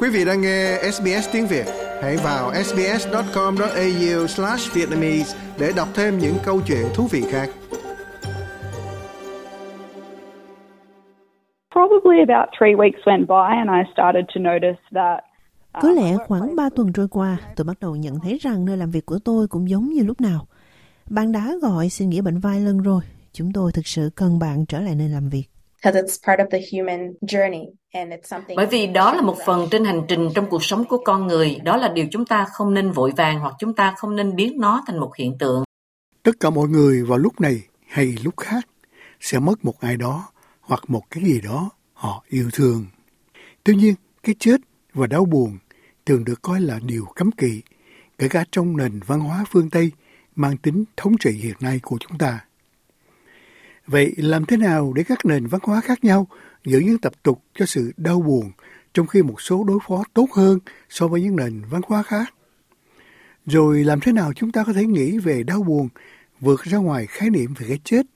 Quý vị đang nghe SBS tiếng Việt, hãy vào sbs.com.au/vietnamese để đọc thêm những câu chuyện thú vị khác. Probably about three weeks went by and I started to notice that uh, Có lẽ khoảng 3 tuần trôi qua, tôi bắt đầu nhận thấy rằng nơi làm việc của tôi cũng giống như lúc nào. Bạn đã gọi xin nghỉ bệnh vài lần rồi. Chúng tôi thực sự cần bạn trở lại nơi làm việc. because it's part of the human journey Bởi vì đó là một phần trên hành trình trong cuộc sống của con người, đó là điều chúng ta không nên vội vàng hoặc chúng ta không nên biến nó thành một hiện tượng. Tất cả mọi người vào lúc này hay lúc khác sẽ mất một ai đó hoặc một cái gì đó họ yêu thương. Tuy nhiên, cái chết và đau buồn thường được coi là điều cấm kỵ, kể cả trong nền văn hóa phương Tây mang tính thống trị hiện nay của chúng ta. Vậy làm thế nào để các nền văn hóa khác nhau giữ những tập tục cho sự đau buồn trong khi một số đối phó tốt hơn so với những nền văn hóa khác? Rồi làm thế nào chúng ta có thể nghĩ về đau buồn vượt ra ngoài khái niệm về cái chết,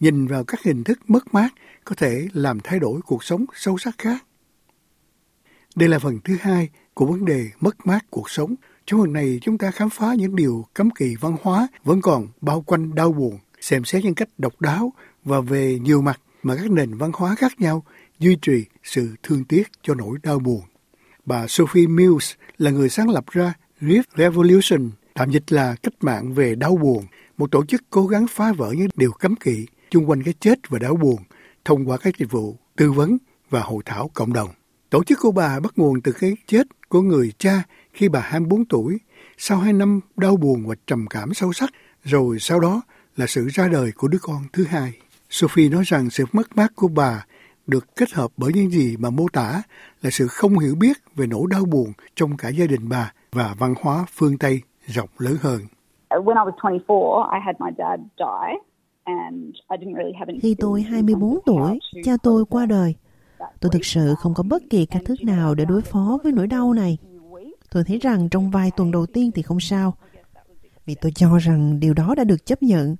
nhìn vào các hình thức mất mát có thể làm thay đổi cuộc sống sâu sắc khác? Đây là phần thứ hai của vấn đề mất mát cuộc sống. Trong phần này chúng ta khám phá những điều cấm kỵ văn hóa vẫn còn bao quanh đau buồn, xem xét những cách độc đáo và về nhiều mặt mà các nền văn hóa khác nhau duy trì sự thương tiếc cho nỗi đau buồn. Bà Sophie Mills là người sáng lập ra Grief Revolution, tạm dịch là cách mạng về đau buồn, một tổ chức cố gắng phá vỡ những điều cấm kỵ chung quanh cái chết và đau buồn thông qua các dịch vụ tư vấn và hội thảo cộng đồng. Tổ chức của bà bắt nguồn từ cái chết của người cha khi bà 24 tuổi, sau hai năm đau buồn và trầm cảm sâu sắc, rồi sau đó là sự ra đời của đứa con thứ hai. Sophie nói rằng sự mất mát của bà được kết hợp bởi những gì mà mô tả là sự không hiểu biết về nỗi đau buồn trong cả gia đình bà và văn hóa phương Tây rộng lớn hơn. when I was 24, I had my dad die and I didn't really have any Khi tôi 24 tuổi, cha tôi qua đời. Tôi thực sự không có bất kỳ cách thức nào để đối phó với nỗi đau này. Tôi thấy rằng trong vài tuần đầu tiên thì không sao, vì tôi cho rằng điều đó đã được chấp nhận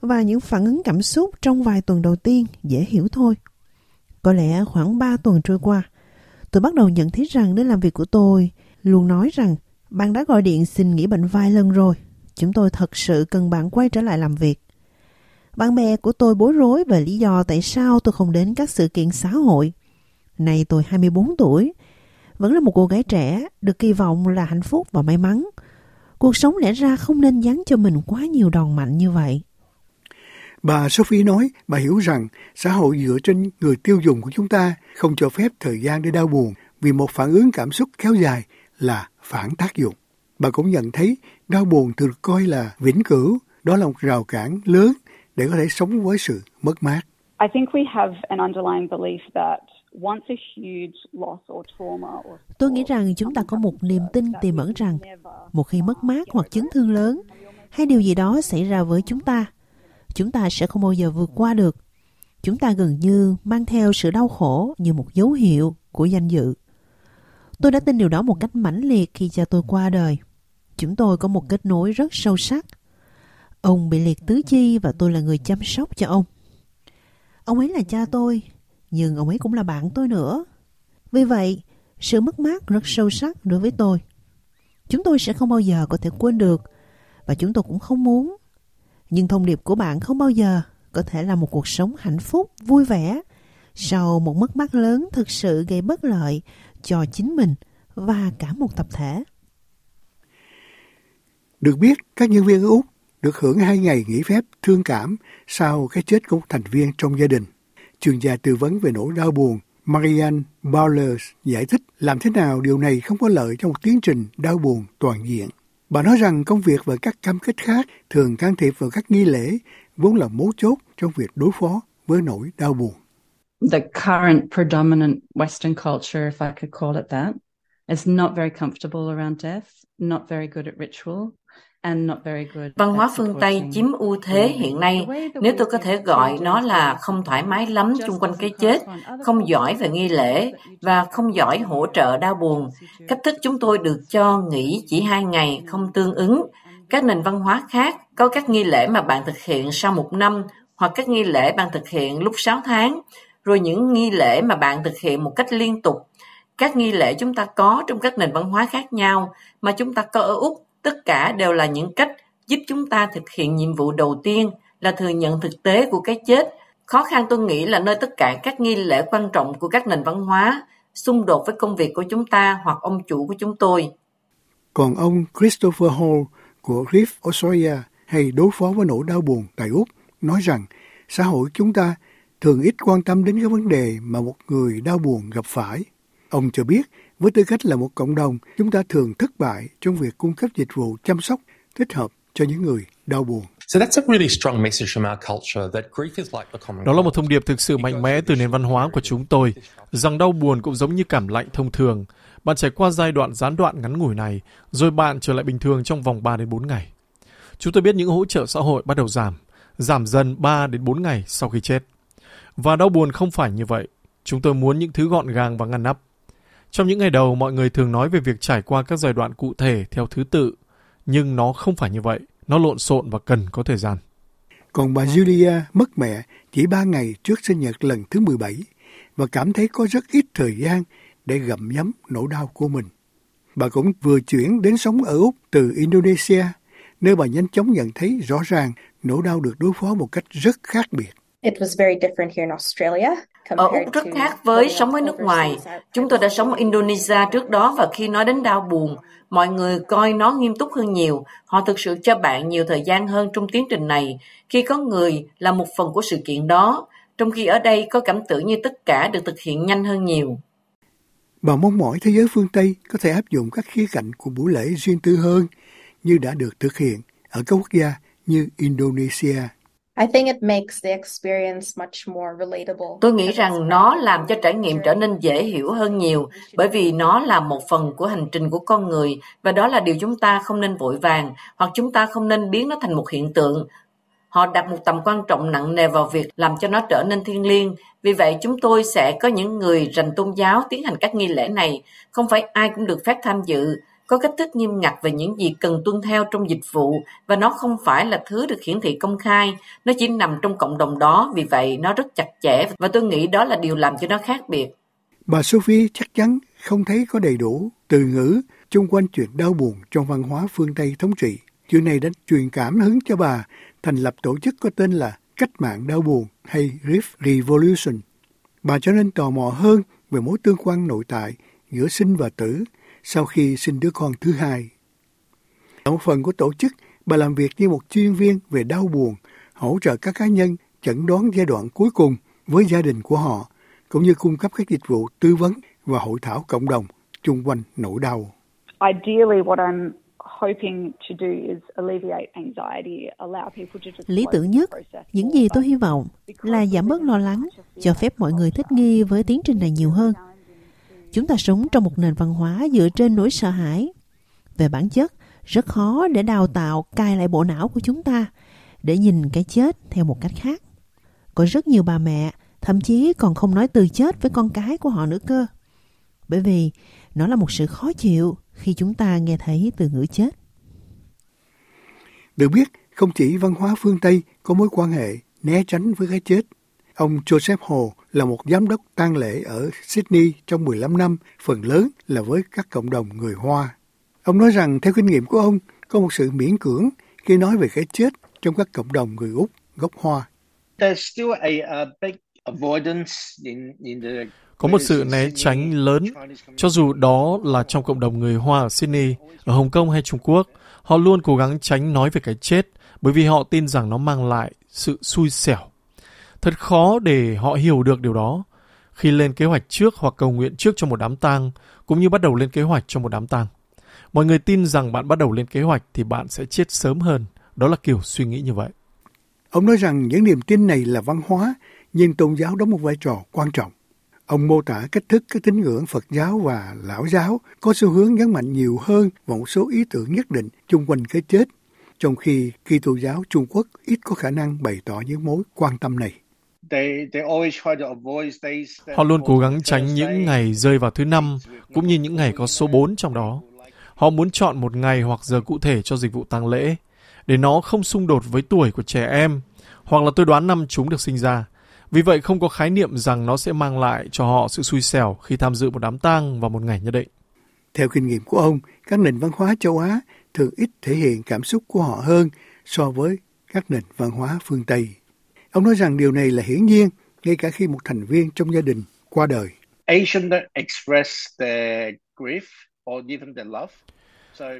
và những phản ứng cảm xúc trong vài tuần đầu tiên dễ hiểu thôi. Có lẽ khoảng 3 tuần trôi qua, tôi bắt đầu nhận thấy rằng nơi làm việc của tôi luôn nói rằng bạn đã gọi điện xin nghỉ bệnh vài lần rồi. Chúng tôi thật sự cần bạn quay trở lại làm việc. Bạn bè của tôi bối rối về lý do tại sao tôi không đến các sự kiện xã hội. này tôi 24 tuổi, vẫn là một cô gái trẻ, được kỳ vọng là hạnh phúc và may mắn. Cuộc sống lẽ ra không nên dán cho mình quá nhiều đòn mạnh như vậy. Bà Sophie nói bà hiểu rằng xã hội dựa trên người tiêu dùng của chúng ta không cho phép thời gian để đau buồn vì một phản ứng cảm xúc kéo dài là phản tác dụng. Bà cũng nhận thấy đau buồn thường được coi là vĩnh cửu, đó là một rào cản lớn để có thể sống với sự mất mát. I think we have an underlying belief that once a huge loss or trauma or Tôi nghĩ rằng chúng ta có một niềm tin tiềm ẩn rằng một khi mất mát hoặc chấn thương lớn hay điều gì đó xảy ra với chúng ta, chúng ta sẽ không bao giờ vượt qua được. Chúng ta gần như mang theo sự đau khổ như một dấu hiệu của danh dự. Tôi đã tin điều đó một cách mãnh liệt khi cha tôi qua đời. Chúng tôi có một kết nối rất sâu sắc. Ông bị liệt tứ chi và tôi là người chăm sóc cho ông. Ông ấy là cha tôi, nhưng ông ấy cũng là bạn tôi nữa. Vì vậy, sự mất mát rất sâu sắc đối với tôi. Chúng tôi sẽ không bao giờ có thể quên được và chúng tôi cũng không muốn. Nhưng thông điệp của bạn không bao giờ có thể là một cuộc sống hạnh phúc, vui vẻ sau một mất mát lớn thực sự gây bất lợi cho chính mình và cả một tập thể. Được biết, các nhân viên ở Úc được hưởng hai ngày nghỉ phép thương cảm sau cái chết của một thành viên trong gia đình. Chuyên gia tư vấn về nỗi đau buồn Marianne Bowlers giải thích làm thế nào điều này không có lợi cho một tiến trình đau buồn toàn diện. Bà nói rằng công việc và các cam kết khác thường can thiệp vào các nghi lễ vốn là mấu chốt trong việc đối phó với nỗi đau buồn. the current predominant Western culture, if I could call it that, is not very comfortable around death, not very good at ritual, and not very good. Văn hóa phương Tây chiếm ưu thế hiện nay, nếu tôi có thể gọi nó là không thoải mái lắm chung quanh cái chết, không giỏi về nghi lễ và không giỏi hỗ trợ đau buồn. Cách thức chúng tôi được cho nghỉ chỉ hai ngày không tương ứng. Các nền văn hóa khác có các nghi lễ mà bạn thực hiện sau một năm hoặc các nghi lễ bạn thực hiện lúc 6 tháng, rồi những nghi lễ mà bạn thực hiện một cách liên tục. Các nghi lễ chúng ta có trong các nền văn hóa khác nhau mà chúng ta có ở Úc, tất cả đều là những cách giúp chúng ta thực hiện nhiệm vụ đầu tiên là thừa nhận thực tế của cái chết. Khó khăn tôi nghĩ là nơi tất cả các nghi lễ quan trọng của các nền văn hóa xung đột với công việc của chúng ta hoặc ông chủ của chúng tôi. Còn ông Christopher Hall của Riff Australia hay đối phó với nỗi đau buồn tại Úc nói rằng xã hội chúng ta thường ít quan tâm đến các vấn đề mà một người đau buồn gặp phải. Ông cho biết, với tư cách là một cộng đồng, chúng ta thường thất bại trong việc cung cấp dịch vụ chăm sóc thích hợp cho những người đau buồn. Đó là một thông điệp thực sự mạnh mẽ từ nền văn hóa của chúng tôi, rằng đau buồn cũng giống như cảm lạnh thông thường. Bạn trải qua giai đoạn gián đoạn ngắn ngủi này, rồi bạn trở lại bình thường trong vòng 3 đến 4 ngày. Chúng tôi biết những hỗ trợ xã hội bắt đầu giảm, giảm dần 3 đến 4 ngày sau khi chết. Và đau buồn không phải như vậy. Chúng tôi muốn những thứ gọn gàng và ngăn nắp. Trong những ngày đầu, mọi người thường nói về việc trải qua các giai đoạn cụ thể theo thứ tự, nhưng nó không phải như vậy. Nó lộn xộn và cần có thời gian. Còn bà Julia mất mẹ chỉ 3 ngày trước sinh nhật lần thứ 17 và cảm thấy có rất ít thời gian để gặm nhấm nỗi đau của mình. Bà cũng vừa chuyển đến sống ở Úc từ Indonesia, nơi bà nhanh chóng nhận thấy rõ ràng nỗi đau được đối phó một cách rất khác biệt. It was very different here in Australia. Ở Úc rất khác với sống ở nước ngoài. Chúng tôi đã sống ở Indonesia trước đó và khi nói đến đau buồn, mọi người coi nó nghiêm túc hơn nhiều. Họ thực sự cho bạn nhiều thời gian hơn trong tiến trình này khi có người là một phần của sự kiện đó, trong khi ở đây có cảm tưởng như tất cả được thực hiện nhanh hơn nhiều. Bà mong mỏi thế giới phương Tây có thể áp dụng các khía cạnh của buổi lễ riêng tư hơn như đã được thực hiện ở các quốc gia như Indonesia. Tôi nghĩ rằng nó làm cho trải nghiệm trở nên dễ hiểu hơn nhiều bởi vì nó là một phần của hành trình của con người và đó là điều chúng ta không nên vội vàng hoặc chúng ta không nên biến nó thành một hiện tượng. Họ đặt một tầm quan trọng nặng nề vào việc làm cho nó trở nên thiêng liêng. Vì vậy chúng tôi sẽ có những người rành tôn giáo tiến hành các nghi lễ này. Không phải ai cũng được phép tham dự có cách thức nghiêm ngặt về những gì cần tuân theo trong dịch vụ và nó không phải là thứ được hiển thị công khai, nó chỉ nằm trong cộng đồng đó, vì vậy nó rất chặt chẽ và tôi nghĩ đó là điều làm cho nó khác biệt. Bà Sophie chắc chắn không thấy có đầy đủ từ ngữ chung quanh chuyện đau buồn trong văn hóa phương Tây thống trị. Chuyện này đã truyền cảm hứng cho bà thành lập tổ chức có tên là Cách mạng đau buồn hay Rift Revolution. Bà trở nên tò mò hơn về mối tương quan nội tại giữa sinh và tử sau khi sinh đứa con thứ hai. Ở một phần của tổ chức, bà làm việc như một chuyên viên về đau buồn, hỗ trợ các cá nhân chẩn đoán giai đoạn cuối cùng với gia đình của họ, cũng như cung cấp các dịch vụ tư vấn và hội thảo cộng đồng chung quanh nỗi đau. Ideally, what I'm Lý tưởng nhất, những gì tôi hy vọng là giảm bớt lo lắng, cho phép mọi người thích nghi với tiến trình này nhiều hơn. Chúng ta sống trong một nền văn hóa dựa trên nỗi sợ hãi. Về bản chất, rất khó để đào tạo cài lại bộ não của chúng ta để nhìn cái chết theo một cách khác. Có rất nhiều bà mẹ thậm chí còn không nói từ chết với con cái của họ nữa cơ. Bởi vì nó là một sự khó chịu khi chúng ta nghe thấy từ ngữ chết. Được biết, không chỉ văn hóa phương Tây có mối quan hệ né tránh với cái chết. Ông Joseph Hồ là một giám đốc tang lễ ở Sydney trong 15 năm, phần lớn là với các cộng đồng người Hoa. Ông nói rằng theo kinh nghiệm của ông, có một sự miễn cưỡng khi nói về cái chết trong các cộng đồng người Úc gốc Hoa. Có một sự né tránh lớn, cho dù đó là trong cộng đồng người Hoa ở Sydney, ở Hồng Kông hay Trung Quốc, họ luôn cố gắng tránh nói về cái chết bởi vì họ tin rằng nó mang lại sự xui xẻo Thật khó để họ hiểu được điều đó. Khi lên kế hoạch trước hoặc cầu nguyện trước cho một đám tang, cũng như bắt đầu lên kế hoạch cho một đám tang. Mọi người tin rằng bạn bắt đầu lên kế hoạch thì bạn sẽ chết sớm hơn. Đó là kiểu suy nghĩ như vậy. Ông nói rằng những niềm tin này là văn hóa, nhưng tôn giáo đóng một vai trò quan trọng. Ông mô tả cách thức các tín ngưỡng Phật giáo và Lão giáo có xu hướng nhấn mạnh nhiều hơn vào một số ý tưởng nhất định chung quanh cái chết, trong khi Kitô giáo Trung Quốc ít có khả năng bày tỏ những mối quan tâm này. Họ luôn cố gắng tránh những ngày rơi vào thứ năm, cũng như những ngày có số 4 trong đó. Họ muốn chọn một ngày hoặc giờ cụ thể cho dịch vụ tang lễ, để nó không xung đột với tuổi của trẻ em, hoặc là tôi đoán năm chúng được sinh ra. Vì vậy không có khái niệm rằng nó sẽ mang lại cho họ sự xui xẻo khi tham dự một đám tang vào một ngày nhất định. Theo kinh nghiệm của ông, các nền văn hóa châu Á thường ít thể hiện cảm xúc của họ hơn so với các nền văn hóa phương Tây. Ông nói rằng điều này là hiển nhiên ngay cả khi một thành viên trong gia đình qua đời.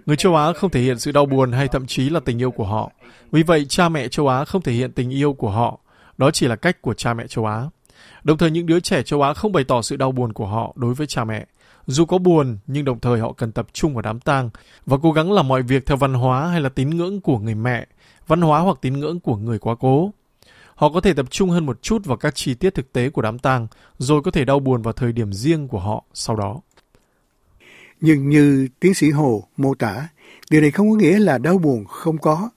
Người châu Á không thể hiện sự đau buồn hay thậm chí là tình yêu của họ. Vì vậy, cha mẹ châu Á không thể hiện tình yêu của họ. Đó chỉ là cách của cha mẹ châu Á. Đồng thời, những đứa trẻ châu Á không bày tỏ sự đau buồn của họ đối với cha mẹ. Dù có buồn, nhưng đồng thời họ cần tập trung vào đám tang và cố gắng làm mọi việc theo văn hóa hay là tín ngưỡng của người mẹ, văn hóa hoặc tín ngưỡng của người quá cố. Họ có thể tập trung hơn một chút vào các chi tiết thực tế của đám tang, rồi có thể đau buồn vào thời điểm riêng của họ sau đó. Nhưng như tiến sĩ Hồ mô tả, điều này không có nghĩa là đau buồn không có.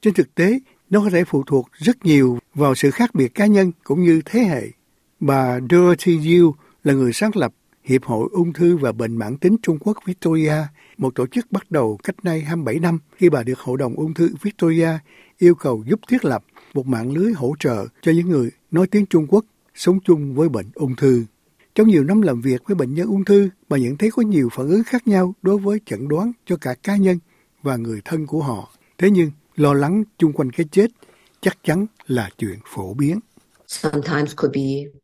Trên thực tế, nó có thể phụ thuộc rất nhiều vào sự khác biệt cá nhân cũng như thế hệ. Bà Dorothy Yu là người sáng lập Hiệp hội Ung thư và Bệnh mãn tính Trung Quốc Victoria, một tổ chức bắt đầu cách nay 27 năm khi bà được Hội đồng Ung thư Victoria yêu cầu giúp thiết lập một mạng lưới hỗ trợ cho những người nói tiếng Trung Quốc sống chung với bệnh ung thư. Trong nhiều năm làm việc với bệnh nhân ung thư, bà nhận thấy có nhiều phản ứng khác nhau đối với chẩn đoán cho cả cá nhân và người thân của họ. Thế nhưng, lo lắng chung quanh cái chết chắc chắn là chuyện phổ biến. Sometimes could be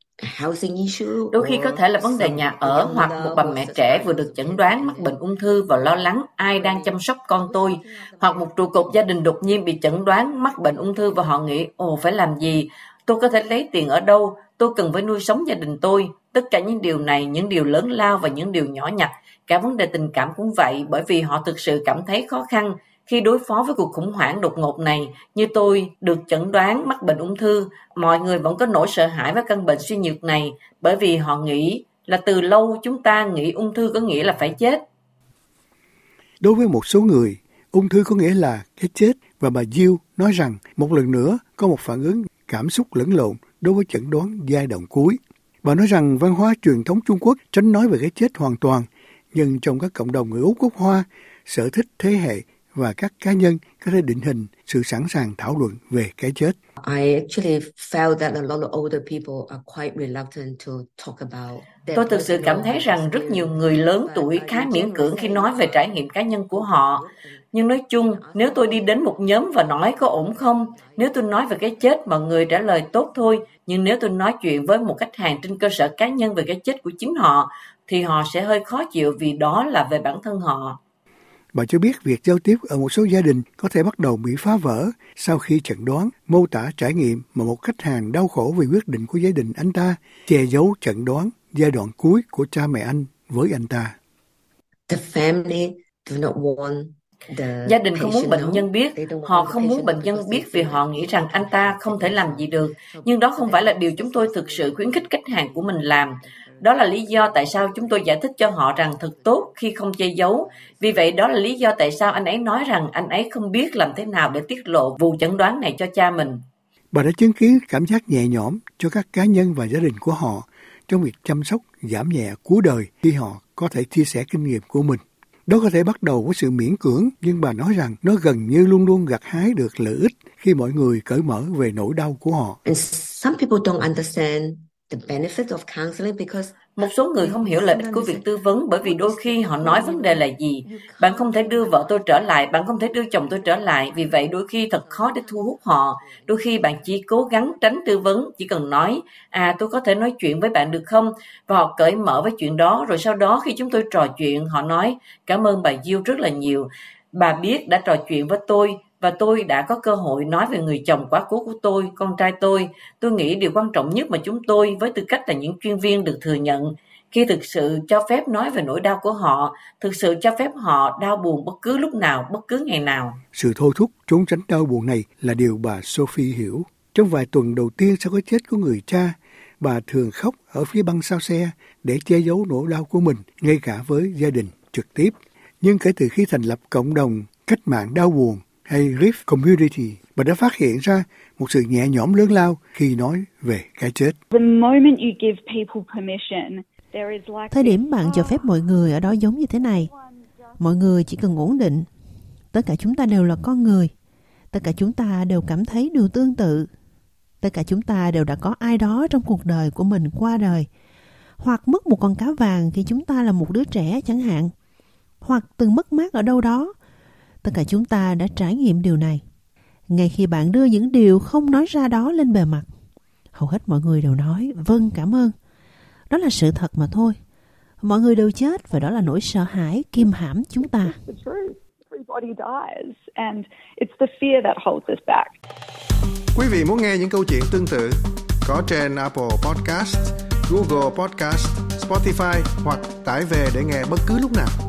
Đôi khi có thể là vấn đề nhà ở hoặc một bà mẹ trẻ vừa được chẩn đoán mắc bệnh ung thư và lo lắng ai đang chăm sóc con tôi, hoặc một trụ cột gia đình đột nhiên bị chẩn đoán mắc bệnh ung thư và họ nghĩ, ồ phải làm gì, tôi có thể lấy tiền ở đâu, tôi cần phải nuôi sống gia đình tôi. Tất cả những điều này, những điều lớn lao và những điều nhỏ nhặt, cả vấn đề tình cảm cũng vậy bởi vì họ thực sự cảm thấy khó khăn khi đối phó với cuộc khủng hoảng đột ngột này, như tôi được chẩn đoán mắc bệnh ung thư, mọi người vẫn có nỗi sợ hãi với căn bệnh suy nhược này bởi vì họ nghĩ là từ lâu chúng ta nghĩ ung thư có nghĩa là phải chết. Đối với một số người, ung thư có nghĩa là cái chết và bà Diêu nói rằng một lần nữa có một phản ứng cảm xúc lẫn lộn đối với chẩn đoán giai đoạn cuối. Bà nói rằng văn hóa truyền thống Trung Quốc tránh nói về cái chết hoàn toàn, nhưng trong các cộng đồng người Úc gốc Hoa, sở thích thế hệ và các cá nhân có thể định hình sự sẵn sàng thảo luận về cái chết. Tôi thực sự cảm thấy rằng rất nhiều người lớn tuổi khá miễn cưỡng khi nói về trải nghiệm cá nhân của họ. Nhưng nói chung, nếu tôi đi đến một nhóm và nói có ổn không, nếu tôi nói về cái chết, mọi người trả lời tốt thôi. Nhưng nếu tôi nói chuyện với một khách hàng trên cơ sở cá nhân về cái chết của chính họ, thì họ sẽ hơi khó chịu vì đó là về bản thân họ. Bà cho biết việc giao tiếp ở một số gia đình có thể bắt đầu bị phá vỡ sau khi chẩn đoán, mô tả trải nghiệm mà một khách hàng đau khổ vì quyết định của gia đình anh ta che giấu chẩn đoán giai đoạn cuối của cha mẹ anh với anh ta. The family do not want Gia đình không muốn bệnh nhân biết, họ không muốn bệnh nhân biết vì họ nghĩ rằng anh ta không thể làm gì được. Nhưng đó không phải là điều chúng tôi thực sự khuyến khích khách hàng của mình làm. Đó là lý do tại sao chúng tôi giải thích cho họ rằng thật tốt khi không che giấu. Vì vậy đó là lý do tại sao anh ấy nói rằng anh ấy không biết làm thế nào để tiết lộ vụ chẩn đoán này cho cha mình. Bà đã chứng kiến cảm giác nhẹ nhõm cho các cá nhân và gia đình của họ trong việc chăm sóc giảm nhẹ cuối đời khi họ có thể chia sẻ kinh nghiệm của mình. Đó có thể bắt đầu với sự miễn cưỡng, nhưng bà nói rằng nó gần như luôn luôn gặt hái được lợi ích khi mọi người cởi mở về nỗi đau của họ. And some people don't understand một số người không hiểu lợi ích của việc tư vấn bởi vì đôi khi họ nói vấn đề là gì. Bạn không thể đưa vợ tôi trở lại, bạn không thể đưa chồng tôi trở lại, vì vậy đôi khi thật khó để thu hút họ. Đôi khi bạn chỉ cố gắng tránh tư vấn, chỉ cần nói, à tôi có thể nói chuyện với bạn được không? Và họ cởi mở với chuyện đó, rồi sau đó khi chúng tôi trò chuyện, họ nói, cảm ơn bà Diêu rất là nhiều. Bà biết đã trò chuyện với tôi, và tôi đã có cơ hội nói về người chồng quá cố của tôi, con trai tôi. Tôi nghĩ điều quan trọng nhất mà chúng tôi với tư cách là những chuyên viên được thừa nhận khi thực sự cho phép nói về nỗi đau của họ, thực sự cho phép họ đau buồn bất cứ lúc nào, bất cứ ngày nào. Sự thôi thúc trốn tránh đau buồn này là điều bà Sophie hiểu. Trong vài tuần đầu tiên sau cái chết của người cha, bà thường khóc ở phía băng sau xe để che giấu nỗi đau của mình, ngay cả với gia đình trực tiếp. Nhưng kể từ khi thành lập cộng đồng cách mạng đau buồn, hay Rift Community và đã phát hiện ra một sự nhẹ nhõm lớn lao khi nói về cái chết. Thời điểm bạn cho phép mọi người ở đó giống như thế này. Mọi người chỉ cần ổn định. Tất cả chúng ta đều là con người. Tất cả chúng ta đều cảm thấy điều tương tự. Tất cả chúng ta đều đã có ai đó trong cuộc đời của mình qua đời. Hoặc mất một con cá vàng khi chúng ta là một đứa trẻ chẳng hạn. Hoặc từng mất mát ở đâu đó. Tất cả chúng ta đã trải nghiệm điều này. Ngay khi bạn đưa những điều không nói ra đó lên bề mặt, hầu hết mọi người đều nói vâng cảm ơn. Đó là sự thật mà thôi. Mọi người đều chết và đó là nỗi sợ hãi kim hãm chúng ta. Quý vị muốn nghe những câu chuyện tương tự có trên Apple Podcast, Google Podcast, Spotify hoặc tải về để nghe bất cứ lúc nào.